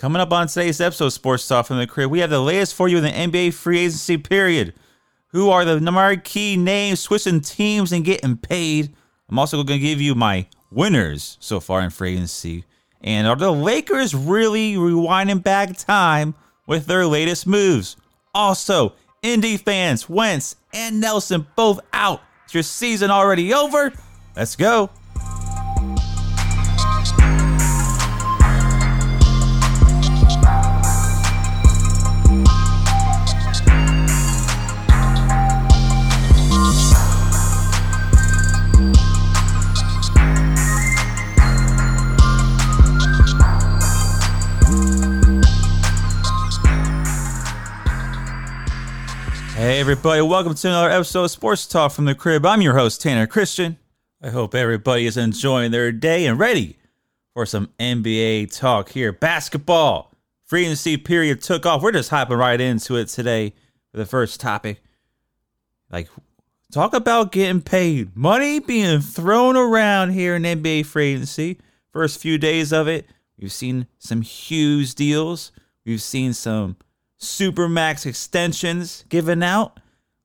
Coming up on today's episode of Sports Talk from the Crib, we have the latest for you in the NBA free agency period. Who are the marquee names switching teams and getting paid? I'm also going to give you my winners so far in free agency. And are the Lakers really rewinding back time with their latest moves? Also, Indy fans, Wentz and Nelson both out. Is your season already over? Let's go. Everybody, welcome to another episode of Sports Talk from the Crib. I'm your host, Tanner Christian. I hope everybody is enjoying their day and ready for some NBA talk here. Basketball, free agency period took off. We're just hopping right into it today for the first topic. Like, talk about getting paid. Money being thrown around here in NBA free agency. First few days of it, we've seen some huge deals. We've seen some supermax extensions given out,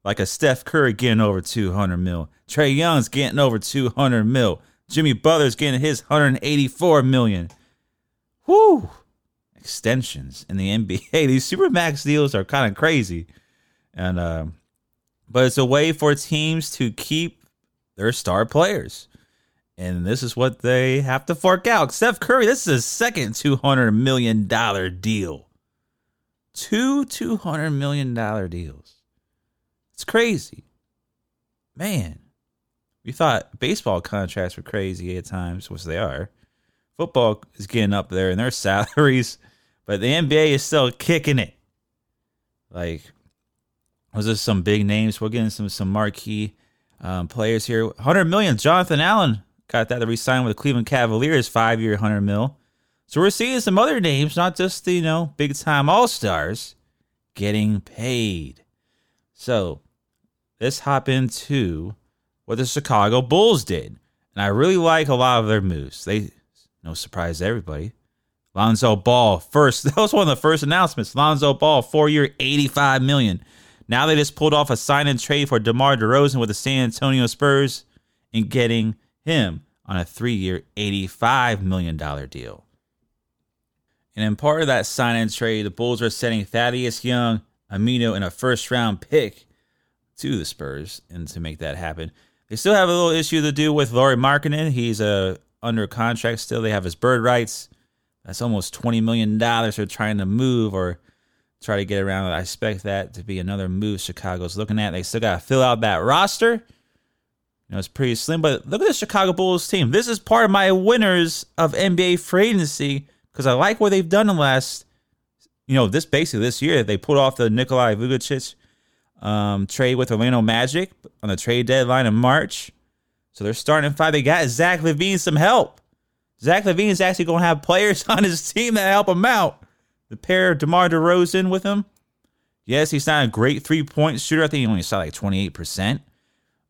like a Steph Curry getting over 200 mil, Trae Young's getting over 200 mil, Jimmy Butler's getting his 184 million. Whoo! Extensions in the NBA. These supermax deals are kind of crazy, and uh, but it's a way for teams to keep their star players. And this is what they have to fork out. Steph Curry, this is his second $200 million deal two $200 million deals. It's crazy. Man, we thought baseball contracts were crazy at times, which they are. Football is getting up there in their salaries, but the NBA is still kicking it. Like, was this some big names? We're getting some some marquee um, players here. 100 million. Jonathan Allen got that to resign with the Cleveland Cavaliers, five year, 100 mil. So we're seeing some other names, not just the, you know, big time all stars, getting paid. So let's hop into what the Chicago Bulls did. And I really like a lot of their moves. They no surprise to everybody. Lonzo Ball first. That was one of the first announcements. Lonzo Ball, four year, eighty five million. Now they just pulled off a sign and trade for DeMar DeRozan with the San Antonio Spurs and getting him on a three year, eighty five million dollar deal. And in part of that sign and trade, the Bulls are sending Thaddeus Young, Aminu, and a first round pick to the Spurs. And to make that happen, they still have a little issue to do with Lauri Markkanen. He's uh, under contract still. They have his bird rights. That's almost $20 million they're trying to move or try to get around. I expect that to be another move Chicago's looking at. They still got to fill out that roster. You know, it's pretty slim, but look at the Chicago Bulls team. This is part of my winners of NBA free agency because I like what they've done the last, you know, this basically this year. They pulled off the Nikolai Vucevic um, trade with Orlando Magic on the trade deadline in March. So they're starting five. They got Zach LaVine some help. Zach LaVine is actually going to have players on his team that help him out. The pair of DeMar DeRozan with him. Yes, he's not a great three point shooter. I think he only shot like 28%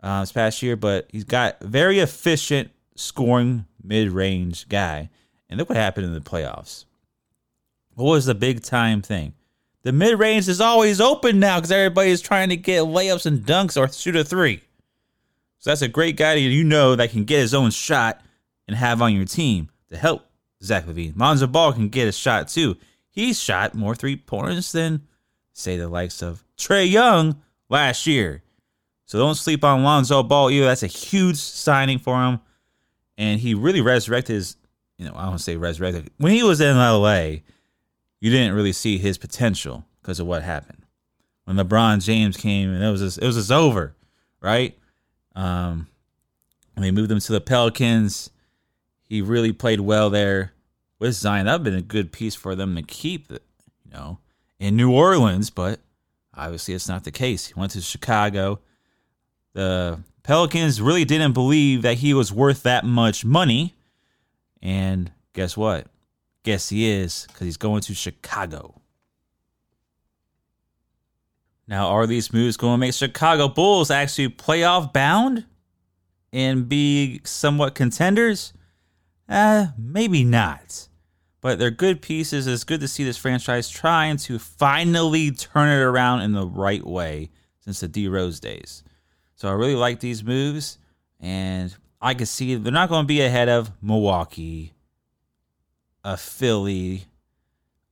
uh, this past year, but he's got very efficient scoring mid range guy. And look what happened in the playoffs. What was the big time thing? The mid range is always open now because everybody's trying to get layups and dunks or shoot a three. So that's a great guy that you know that can get his own shot and have on your team to help Zach LaVine. Lonzo Ball can get a shot too. He's shot more three pointers than, say, the likes of Trae Young last year. So don't sleep on Lonzo Ball either. That's a huge signing for him. And he really resurrected his you know, I don't say resurrected. When he was in LA, you didn't really see his potential because of what happened. When LeBron James came and it was just, it was just over, right? Um, and they moved him to the Pelicans. He really played well there with Zion. That would have been a good piece for them to keep, you know, in New Orleans. But obviously, it's not the case. He went to Chicago. The Pelicans really didn't believe that he was worth that much money and guess what? Guess he is because he's going to Chicago. Now, are these moves going to make Chicago Bulls actually playoff bound and be somewhat contenders? Uh, maybe not. but they're good pieces. It's good to see this franchise trying to finally turn it around in the right way since the D Rose days. So I really like these moves, and I can see they're not going to be ahead of Milwaukee, a Philly,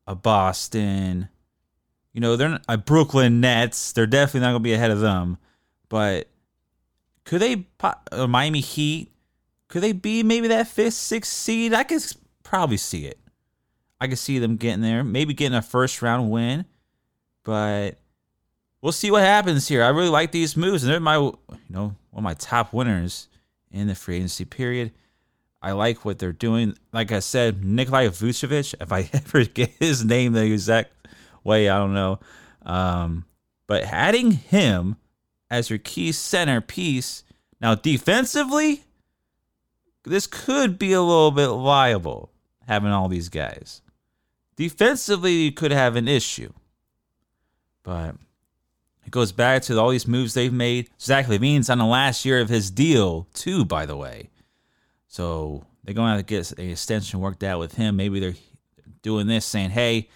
a Boston. You know, they're not, a Brooklyn Nets. They're definitely not going to be ahead of them. But could they, uh, Miami Heat, could they be maybe that fifth, sixth seed? I could probably see it. I could see them getting there, maybe getting a first round win. But we'll see what happens here. I really like these moves, and they're my, you know, one of my top winners in the free agency period. I like what they're doing. Like I said, Nikolai Vucevic, if I ever get his name the exact way, I don't know. Um, but adding him as your key centerpiece. Now, defensively, this could be a little bit liable having all these guys. Defensively, you could have an issue. But it goes back to all these moves they've made. Zach LaVine's on the last year of his deal, too, by the way. So they're going to get an extension worked out with him. Maybe they're doing this, saying, hey,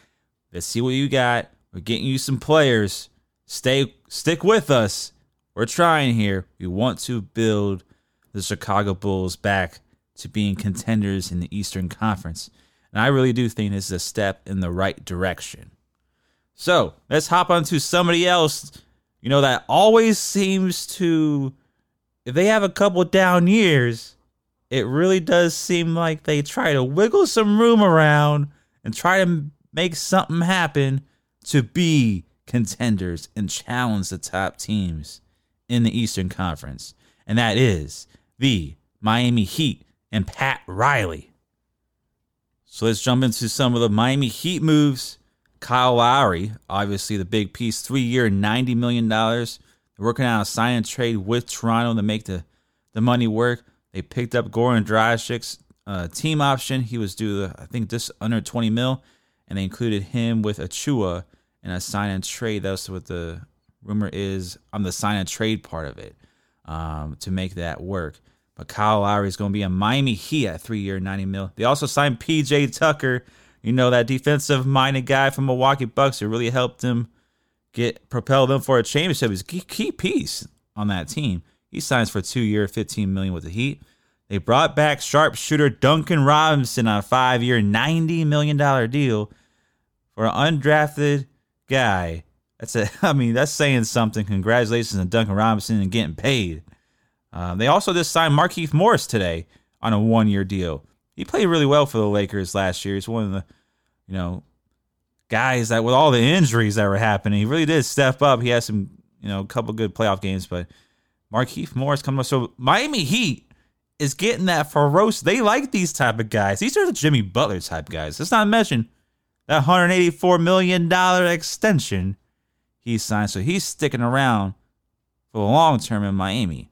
let's see what you got. We're getting you some players. Stay, stick with us. We're trying here. We want to build the Chicago Bulls back to being contenders in the Eastern Conference. And I really do think this is a step in the right direction. So let's hop on to somebody else, you know, that always seems to, if they have a couple down years, it really does seem like they try to wiggle some room around and try to make something happen to be contenders and challenge the top teams in the Eastern Conference. And that is the Miami Heat and Pat Riley. So let's jump into some of the Miami Heat moves Kyle Lowry, obviously the big piece, three year, $90 million. Working on a sign and trade with Toronto to make the, the money work. They picked up Goran Dragic's uh, team option. He was due, I think, just under 20 mil, and they included him with Achiuwa in a sign and trade. That's what the rumor is on the sign and trade part of it um, to make that work. But Kyle Lowry is going to be a Miami Heat at three year, 90 mil. They also signed PJ Tucker you know, that defensive minded guy from Milwaukee Bucks who really helped him get propel them for a championship. He's key, key piece on that team. He signs for two year, 15 million with the Heat. They brought back sharpshooter Duncan Robinson on a five year, $90 million deal for an undrafted guy. That's a, I mean, that's saying something. Congratulations on Duncan Robinson and getting paid. Uh, they also just signed Markieff Morris today on a one year deal he played really well for the Lakers last year. He's one of the, you know, guys that with all the injuries that were happening, he really did step up. He had some, you know, a couple good playoff games, but Markieff Morris coming up. So Miami Heat is getting that ferocious. They like these type of guys. These are the Jimmy Butler type guys. Let's not mention that $184 million extension he signed. So he's sticking around for the long term in Miami,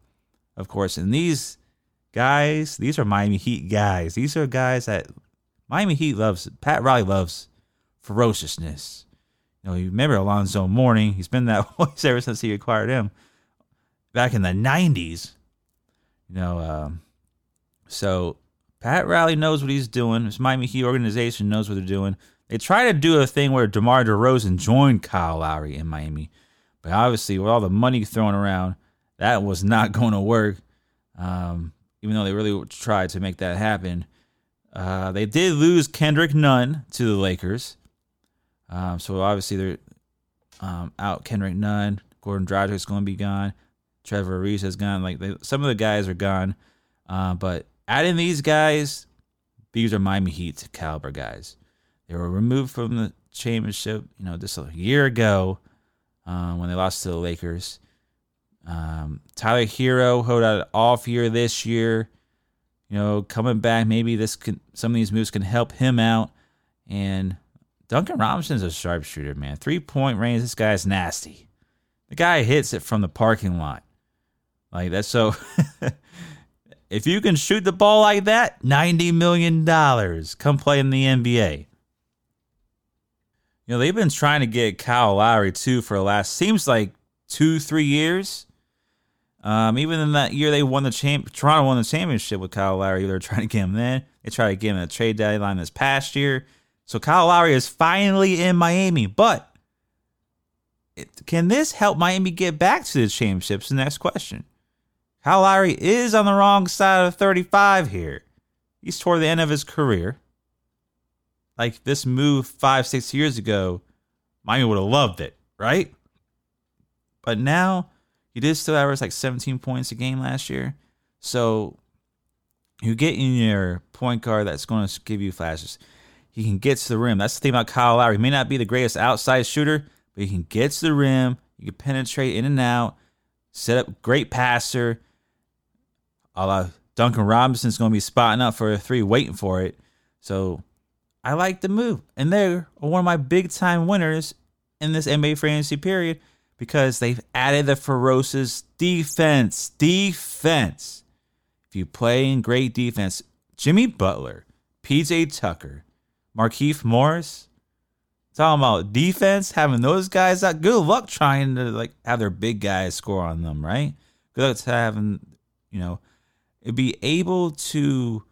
of course. And these guys, these are Miami Heat guys. These are guys that Miami Heat loves. Pat Riley loves ferociousness. You know, you remember Alonzo Mourning? He's been that way ever since he acquired him back in the '90s. You know, um, so Pat Riley knows what he's doing. This Miami Heat organization knows what they're doing. They try to do a thing where DeMar DeRozan joined Kyle Lowry in Miami, but obviously with all the money thrown around, that was not going to work. Um, even though they really tried to make that happen. Uh, they did lose Kendrick Nunn to the Lakers. Um, so obviously they're um, out Kendrick Nunn. Goran Dragic's going to be gone. Trevor Ariza has gone. Like they, some of the guys are gone. Uh, but adding these guys, these are Miami Heat caliber guys. They were removed from the championship, you know, just a year ago uh, when they lost to the Lakers. Um, Tyler Herro held out off year this year. You know, coming back, maybe this can some of these moves can help him out. And Duncan Robinson's a sharpshooter, man. Three point range, this guy's nasty. The guy hits it from the parking lot. Like that's so if you can shoot the ball like that, $90 million. Come play in the NBA. You know, they've been trying to get Kyle Lowry too for the last seems like two, three years. Um, even in that year they won the champ, Toronto won the championship with Kyle Lowry. They were trying to get him then. They tried to get him a trade deadline this past year. So Kyle Lowry is finally in Miami, but it, can this help Miami get back to the championships? The next question. Kyle Lowry is on the wrong side of 35 here. He's toward the end of his career. Like this move five, six years ago, Miami would have loved it, right? But now he did still average like 17 points a game last year. So you get in your point guard that's going to give you flashes. He can get to the rim. That's the thing about Kyle Lowry. He may not be the greatest outside shooter, but he can get to the rim. You can penetrate in and out, set up great passer. A la Duncan Robinson's going to be spotting up for a three, waiting for it. So I like the move. And they're one of my big time winners in this NBA agency period because they've added the ferocious defense. Defense. If you play in great defense, Jimmy Butler, PJ Tucker, Markieff Morris, talking about defense, having those guys out. Good luck trying to like have their big guys score on them, right? Good luck to having, you know, be able to.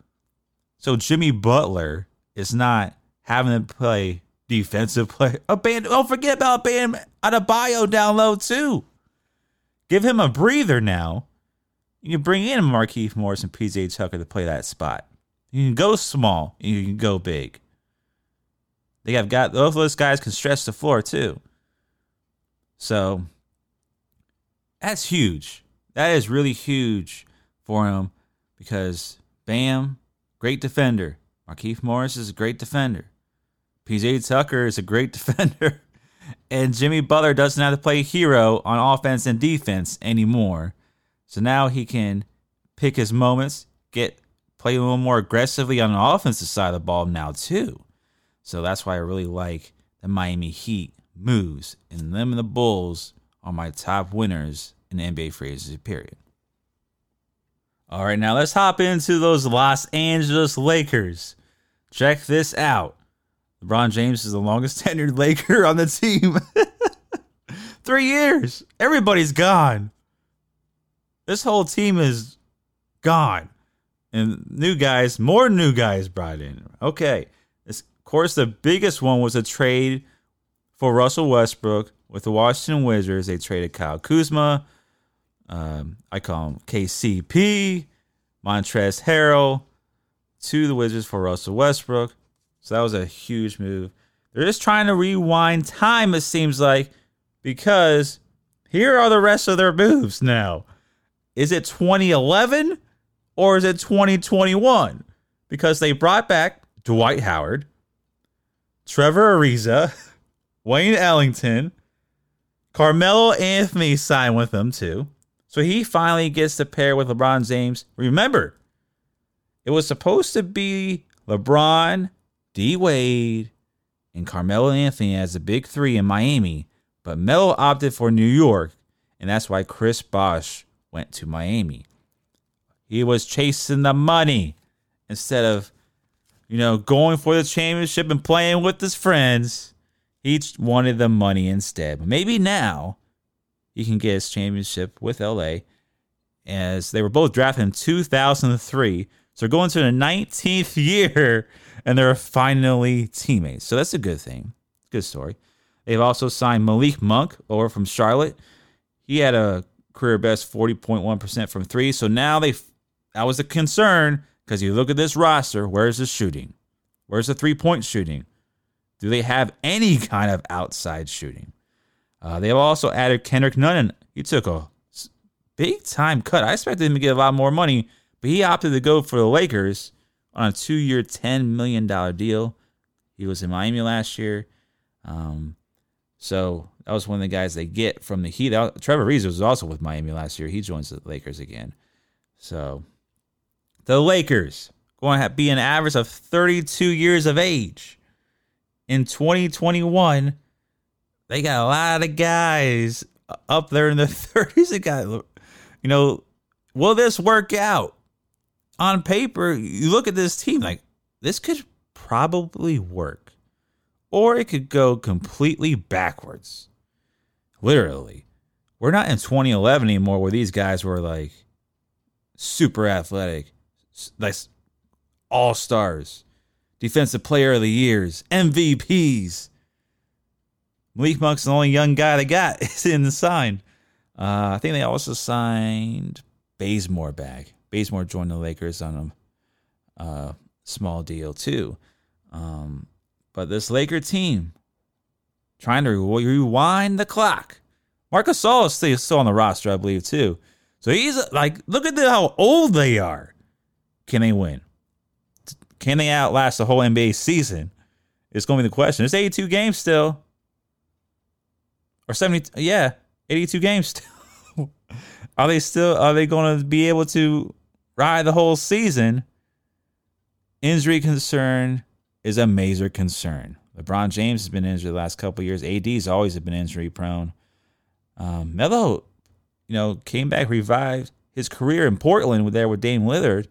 So Jimmy Butler is not having to play defensive play. A band, don't forget about Bam Adebayo down low too. Give him a breather now. You can bring in Markieff Morris and PJ Tucker to play that spot. You can go small, you can go big. They have got both of those guys can stretch the floor too. So that's huge. That is really huge for him because Bam, great defender. Markieff Morris is a great defender. PJ Tucker is a great defender. And Jimmy Butler doesn't have to play hero on offense and defense anymore. So now he can pick his moments, get play a little more aggressively on the offensive side of the ball now too. So that's why I really like the Miami Heat moves, and them and the Bulls are my top winners in the NBA free agency period. All right, now let's hop into those Los Angeles Lakers. Check this out. LeBron James is the longest tenured Laker on the team. Three years. Everybody's gone. This whole team is gone. And new guys, more new guys brought in. Okay. This course, the biggest one was a trade for Russell Westbrook with the Washington Wizards. They traded Kyle Kuzma. Um, I call him KCP, Montrezl Harrell to the Wizards for Russell Westbrook. So that was a huge move. They're just trying to rewind time, it seems like, because here are the rest of their moves now. Is it 2011 or is it 2021? Because they brought back Dwight Howard, Trevor Ariza, Wayne Ellington, Carmelo Anthony signed with them too. So he finally gets to pair with LeBron James. Remember, it was supposed to be LeBron, D Wade, and Carmelo Anthony as the big three in Miami, but Melo opted for New York, and that's why Chris Bosh went to Miami. He was chasing the money instead of you know, going for the championship and playing with his friends. He wanted the money instead. Maybe now he can get his championship with LA as they were both drafted in 2003. So they're going to the 19th year and they're finally teammates. So that's a good thing. Good story. They've also signed Malik Monk over from Charlotte. He had a career best 40.1% from three. So now they that was a concern because you look at this roster, where's the shooting? Where's the three point shooting? Do they have any kind of outside shooting? Uh, they have also added Kendrick Nunn. He took a big time cut. I expected him to get a lot more money, but he opted to go for the Lakers on a two year, $10 million deal. He was in Miami last year. Um, so that was one of the guys they get from the Heat. Trevor Ariza was also with Miami last year. He joins the Lakers again. So the Lakers going to be an average of 32 years of age. In 2021, they got a lot of guys up there in the 30s. They got, you know, will this work out? On paper, you look at this team like this could probably work, or it could go completely backwards. Literally, we're not in 2011 anymore where these guys were like super athletic like all stars. Defensive Player of the Years, MVPs. Malik Monk's the only young guy they got is in the sign. Uh, I think they also signed Bazemore back. Bazemore joined the Lakers on a uh, small deal too. Um, but this Laker team trying to rewind the clock. Marcus Gasol is still, still on the roster, I believe, too. So he's like, look at the, how old they are. Can they win? Can they outlast the whole NBA season? It's going to be the question. It's 82 games still. Or 70, yeah, 82 games still. are they still, are they going to be able to ride the whole season? Injury concern is a major concern. LeBron James has been injured the last couple years. AD's always been injury prone. Um, Melo, you know, came back, revived his career in Portland with there with Dame Lillard.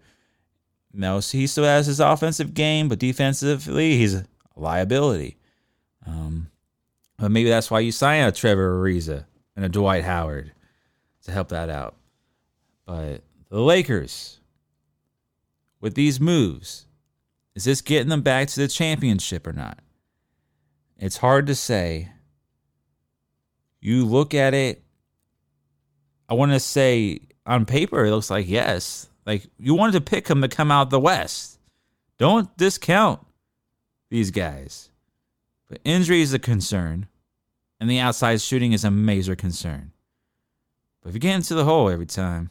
Know, so he still has his offensive game, but defensively, he's a liability. Um, but maybe that's why you sign a Trevor Ariza and a Dwight Howard to help that out. But the Lakers, with these moves, is this getting them back to the championship or not? It's hard to say. You look at it, I want to say on paper, it looks like yes. Like you wanted to pick them to come out the West. Don't discount these guys. But injury is a concern, and the outside shooting is a major concern. But if you get into the hole every time,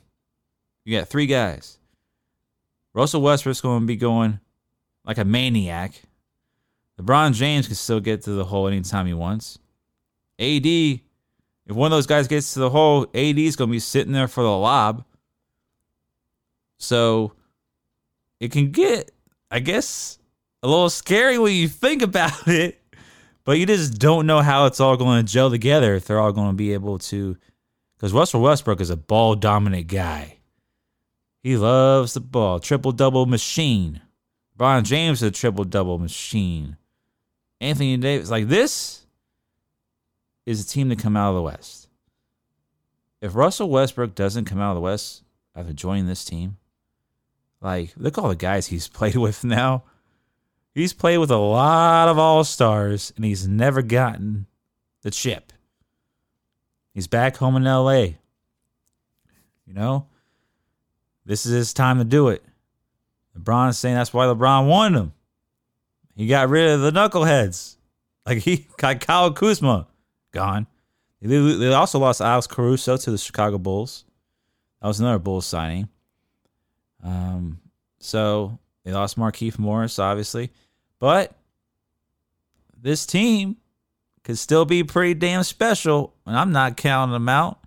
you got three guys. Russell Westbrook's going to be going like a maniac. LeBron James can still get to the hole anytime he wants. AD, if one of those guys gets to the hole, AD is going to be sitting there for the lob. So it can get, I guess, a little scary when you think about it. But you just don't know how it's all going to gel together if they're all going to be able to. Because Russell Westbrook is a ball dominant guy. He loves the ball, triple double machine. Brian James is a triple double machine. Anthony Davis, like this is a team to come out of the West. If Russell Westbrook doesn't come out of the West after joining this team, like look all the guys he's played with now. He's played with a lot of all stars and he's never gotten the chip. He's back home in LA. You know, this is his time to do it. LeBron is saying that's why LeBron wanted him. He got rid of the knuckleheads. Like he got Kyle Kuzma gone. They also lost Alex Caruso to the Chicago Bulls. That was another Bulls signing. Um, so they lost Markieff Morris, obviously. But this team could still be pretty damn special, and I'm not counting them out.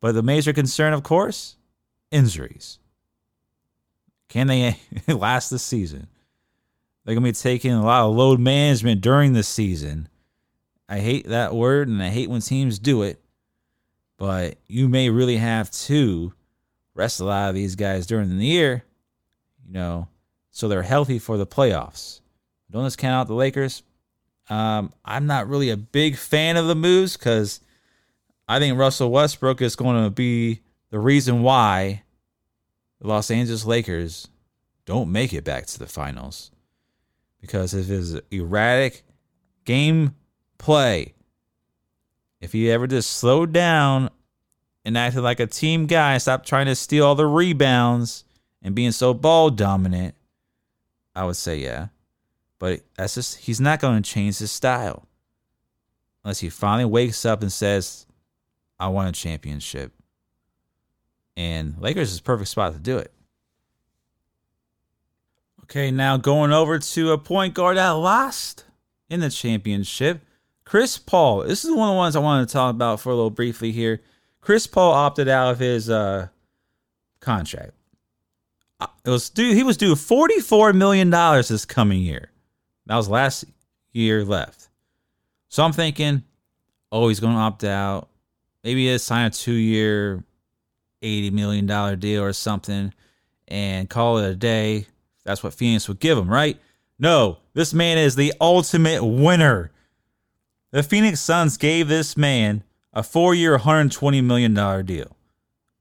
But the major concern, of course, injuries. Can they last the season? They're going to be taking a lot of load management during the season. I hate that word and I hate when teams do it, but you may really have to rest a lot of these guys during the year, you know, so they're healthy for the playoffs. Don't just count out the Lakers. Um, I'm not really a big fan of the moves because I think Russell Westbrook is going to be the reason why the Los Angeles Lakers don't make it back to the finals because of his erratic game play. If he ever just slowed down and acted like a team guy, stopped trying to steal all the rebounds and being so ball dominant, I would say yeah. But that's just he's not going to change his style unless he finally wakes up and says, "I want a championship." And Lakers is perfect spot to do it. Okay, now going over to a point guard that lost in the championship. Chris Paul. This is one of the ones I wanted to talk about for a little briefly here. Chris Paul opted out of his uh, contract. Uh, it was due. He was due forty four million dollars this coming year. That was last year left. So I'm thinking, oh, he's going to opt out. Maybe he'll sign a two year, $80 million deal or something and call it a day. That's what Phoenix would give him, right? No, this man is the ultimate winner. The Phoenix Suns gave this man a four year, $120 million deal.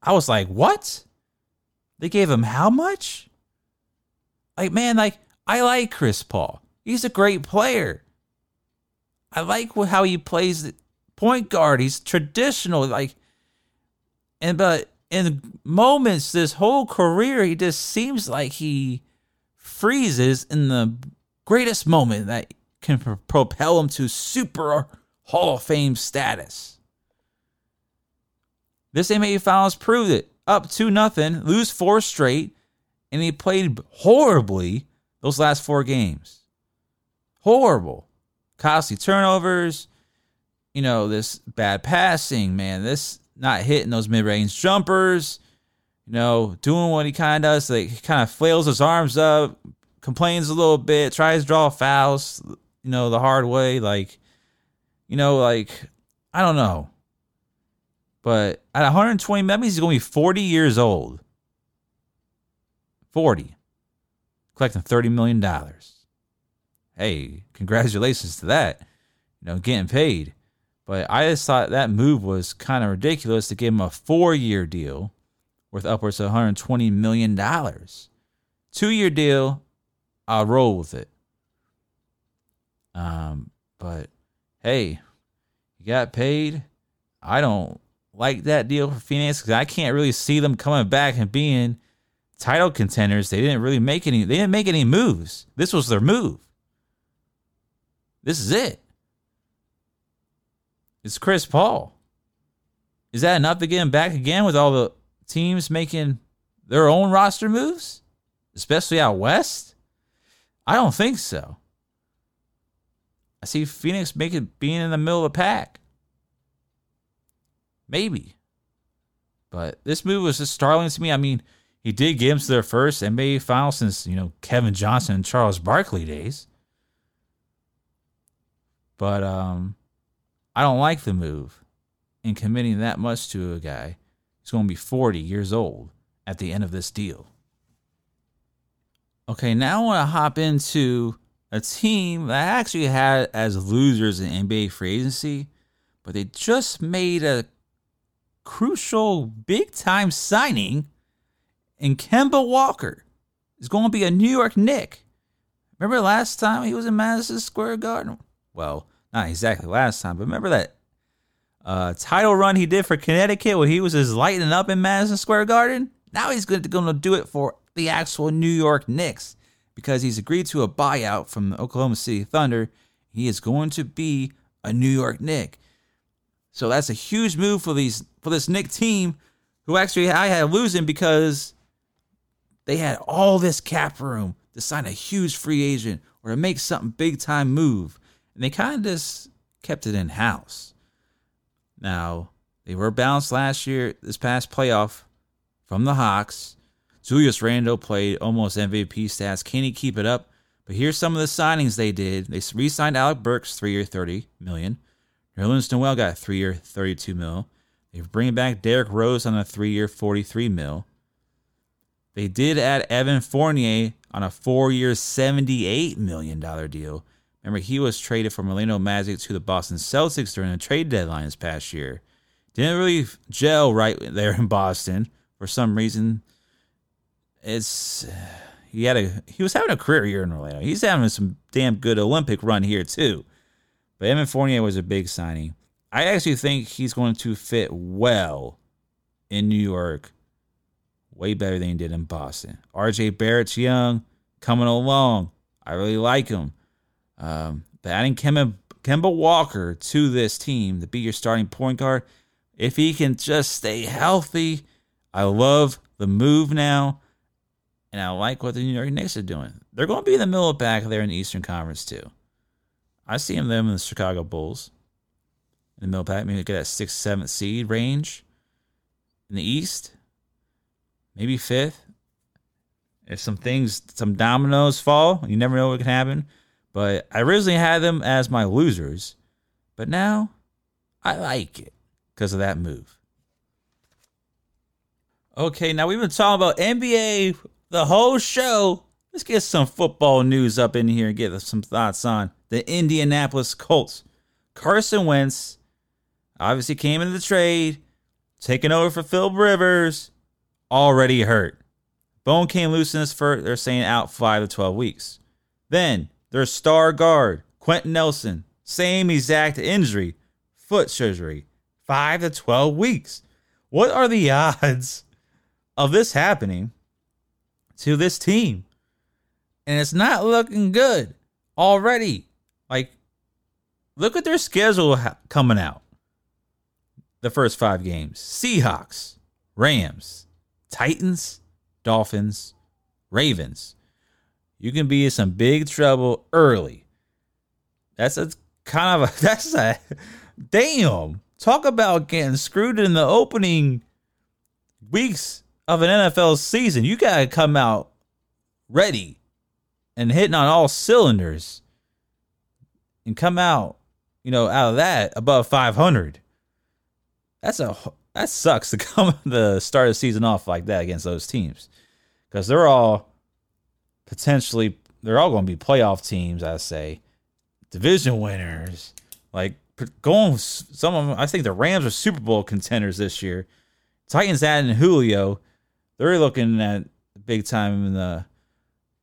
I was like, what? They gave him how much? Like, man, like, I like Chris Paul. He's a great player. I like how he plays the point guard. He's traditional, like, and but in moments this whole career, he just seems like he freezes in the greatest moment that can propel him to super Hall of Fame status. This NBA Finals proved it. Up two nothing, lose four straight, and he played horribly those last four games. Horrible. Costly turnovers, you know, this bad passing, man, this not hitting those mid range jumpers, you know, doing what he kind of does. Like he kind of flails his arms up, complains a little bit, tries to draw fouls, you know, the hard way. Like, you know, like, I don't know. But at 120, that means he's going to be 40 years old. 40. Collecting $30 million. Hey, congratulations to that. You know, getting paid. But I just thought that move was kind of ridiculous to give him a four year deal worth upwards of $120 million. Two year deal, I'll roll with it. Um, but hey, you got paid. I don't like that deal for Phoenix because I can't really see them coming back and being title contenders. They didn't really make any. They didn't make any moves. This was their move. This is it. It's Chris Paul. Is that enough to get him back again with all the teams making their own roster moves, especially out west? I don't think so. I see Phoenix making being in the middle of the pack. Maybe. But this move was just startling to me. I mean, he did get him to their first NBA final since, you know, Kevin Johnson and Charles Barkley days. But um I don't like the move in committing that much to a guy who's going to be 40 years old at the end of this deal. Okay, now I want to hop into a team that I actually had as losers in NBA free agency, but they just made a crucial big time signing in Kemba Walker. Is going to be a New York Knick. Remember last time he was in Madison Square Garden? Well, not exactly last time, but remember that uh, title run he did for Connecticut when he was just lighting up in Madison Square Garden? Now he's going to do it for the actual New York Knicks because he's agreed to a buyout from the Oklahoma City Thunder. He is going to be a New York Knick. So that's a huge move for these for this Knick team, who actually I had losing because they had all this cap room to sign a huge free agent or to make something big time move, and they kind of just kept it in house. Now they were bounced last year, this past playoff, from the Hawks. Julius Randle played almost MVP stats. Can he keep it up? But here's some of the signings they did. They re-signed Alec Burks, three-year, thirty million. Nerlens Noel got a three year, 32 mil. They're bringing back Derrick Rose on a three year, 43 mil. They did add Evan Fournier on a four year, $78 million deal. Remember, he was traded from Orlando Magic to the Boston Celtics during the trade deadline this past year. Didn't really gel right there in Boston for some reason. It's he had a he was having a career year in Orlando. He's having some damn good Olympic run here too. But Evan Fournier was a big signing. I actually think he's going to fit well in New York, way better than he did in Boston. RJ Barrett's young, coming along. I really like him. Um, but adding Kemba, Kemba Walker to this team to be your starting point guard, if he can just stay healthy, I love the move now. And I like what the New York Knicks are doing. They're going to be in the middle of back there in the Eastern Conference, too. I see them in the Chicago Bulls. In the middle pack, maybe get that sixth, seventh seed range. In the East, maybe fifth. If some things, some dominoes fall, you never know what can happen. But I originally had them as my losers, but now I like it because of that move. Okay, now we've been talking about NBA the whole show. Let's get some football news up in here and get some thoughts on the Indianapolis Colts. Carson Wentz obviously came into the trade, taking over for Phil Rivers, already hurt. Bone came loose in his foot. They're saying out five to 12 weeks. Then their star guard, Quenton Nelson, same exact injury, foot surgery, 5 to 12 weeks. What are the odds of this happening to this team? And it's not looking good already. Like, look at their schedule coming out. The first five games Seahawks, Rams, Titans, Dolphins, Ravens. You can be in some big trouble early. That's a kind of a, that's a, damn. Talk about getting screwed in the opening weeks of an NFL season. You got to come out ready and hitting on all cylinders and come out, you know, out of that above 500. That's a that sucks to come the start of the season off like that against those teams because they're all potentially they're all going to be playoff teams. I say division winners, like going some of them. I think the Rams are Super Bowl contenders this year. Titans adding Julio, they're looking at big time in the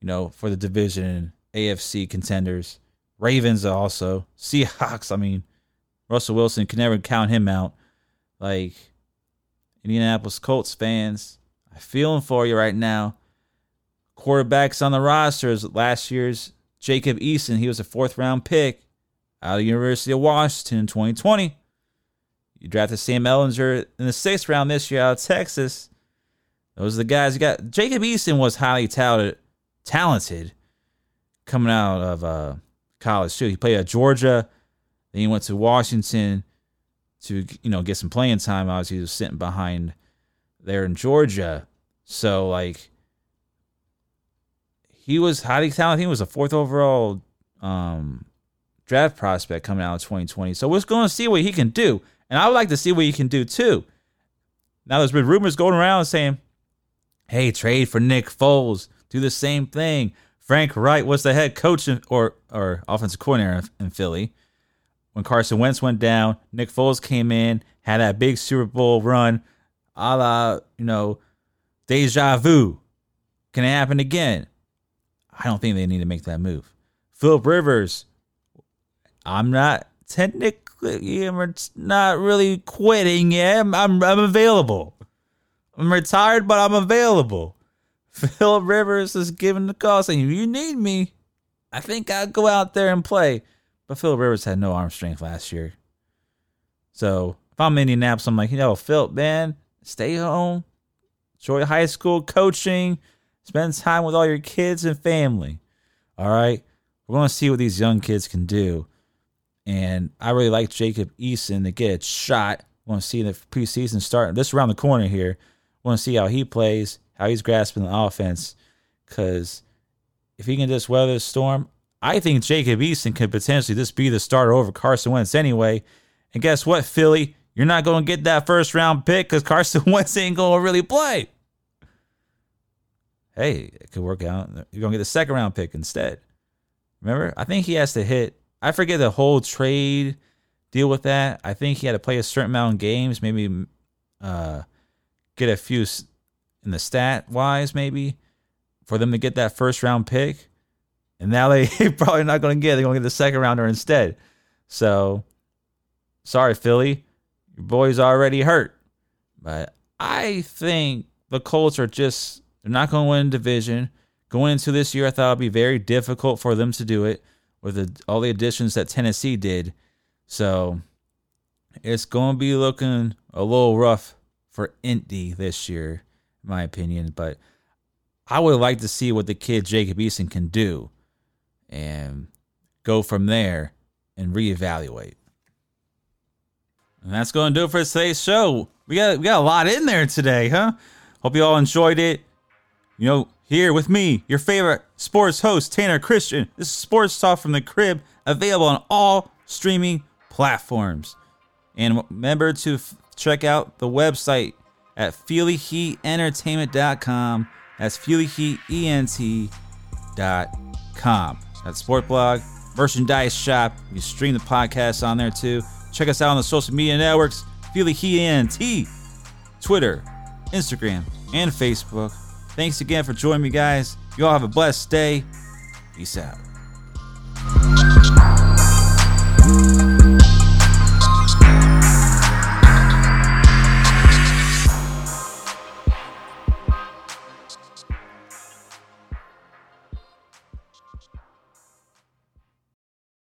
you know for the division and AFC contenders. Ravens also Seahawks. I mean, Russell Wilson can never count him out. Like Indianapolis Colts fans, I'm feeling for you right now. Quarterbacks on the rosters last year's Jacob Eason, he was a fourth round pick out of the University of Washington in 2020. You drafted Sam Ehlinger in the sixth round this year out of Texas. Those are the guys you got. Jacob Eason was highly touted, talented coming out of uh, college too. He played at Georgia, then he went to Washington to you know get some playing time. Obviously, he was sitting behind there in Georgia, so like he was highly talented. He was a fourth overall um, draft prospect coming out of 2020. So we're going to see what he can do, and I would like to see what he can do too. Now there's been rumors going around saying, "Hey, trade for Nick Foles, do the same thing." Frank Reich was the head coach or or offensive coordinator in Philly when Carson Wentz went down. Nick Foles came in, had that big Super Bowl run, a la you know, deja vu. Can it happen again? I don't think they need to make that move. Philip Rivers, I'm not technically, I'm not really quitting yet. I'm, I'm, I'm available. I'm retired, but I'm available. Philip Rivers is giving the call saying, you need me, I think I'll go out there and play. But Philip Rivers had no arm strength last year. So if I'm in Indianapolis, I'm like, you know, Philip, man, stay home, enjoy high school coaching, spend time with all your kids and family. All right. We're going to see what these young kids can do. And I really like Jacob Eason to get a shot. I want to see the preseason start. This around the corner here. I want to see how he plays how he's grasping the offense. Because if he can just weather the storm, I think Jacob Eason could potentially just be the starter over Carson Wentz anyway. And guess what, Philly? You're not going to get that first round pick because Carson Wentz ain't going to really play. Hey, it could work out. You're to get the second round pick instead. Remember? I think he has to hit, I forget the whole trade deal with that. I think he had to play a certain amount of games, maybe uh, get a few in the stat wise, maybe for them to get that first round pick. And now they probably not going to get. They're going to get the second rounder instead. So, sorry, Philly, your boy's already hurt. But I think the Colts are just they're not going to win division. Going into this year, I thought it'd be very difficult for them to do it with the, all the additions that Tennessee did. So it's going to be looking a little rough for Indy this year in my opinion. But I would like to see what the kid Jacob Eason can do and go from there and reevaluate. And that's going to do it for today's show. We got we got a lot in there today, huh? Hope you all enjoyed it. You know, here with me, your favorite sports host, Tanner Christian. This is Sports Talk from the Crib, available on all streaming platforms. And remember to f- check out the website at FeelyHeatEntertainment.com. That's FeelyHeatEnt.com. That's Sport Blog, merchandise shop. You stream the podcast on there too. Check us out on the social media networks, Feely Heat ENT, Twitter, Instagram, and Facebook. Thanks again for joining me, guys. You all have a blessed day. Peace out.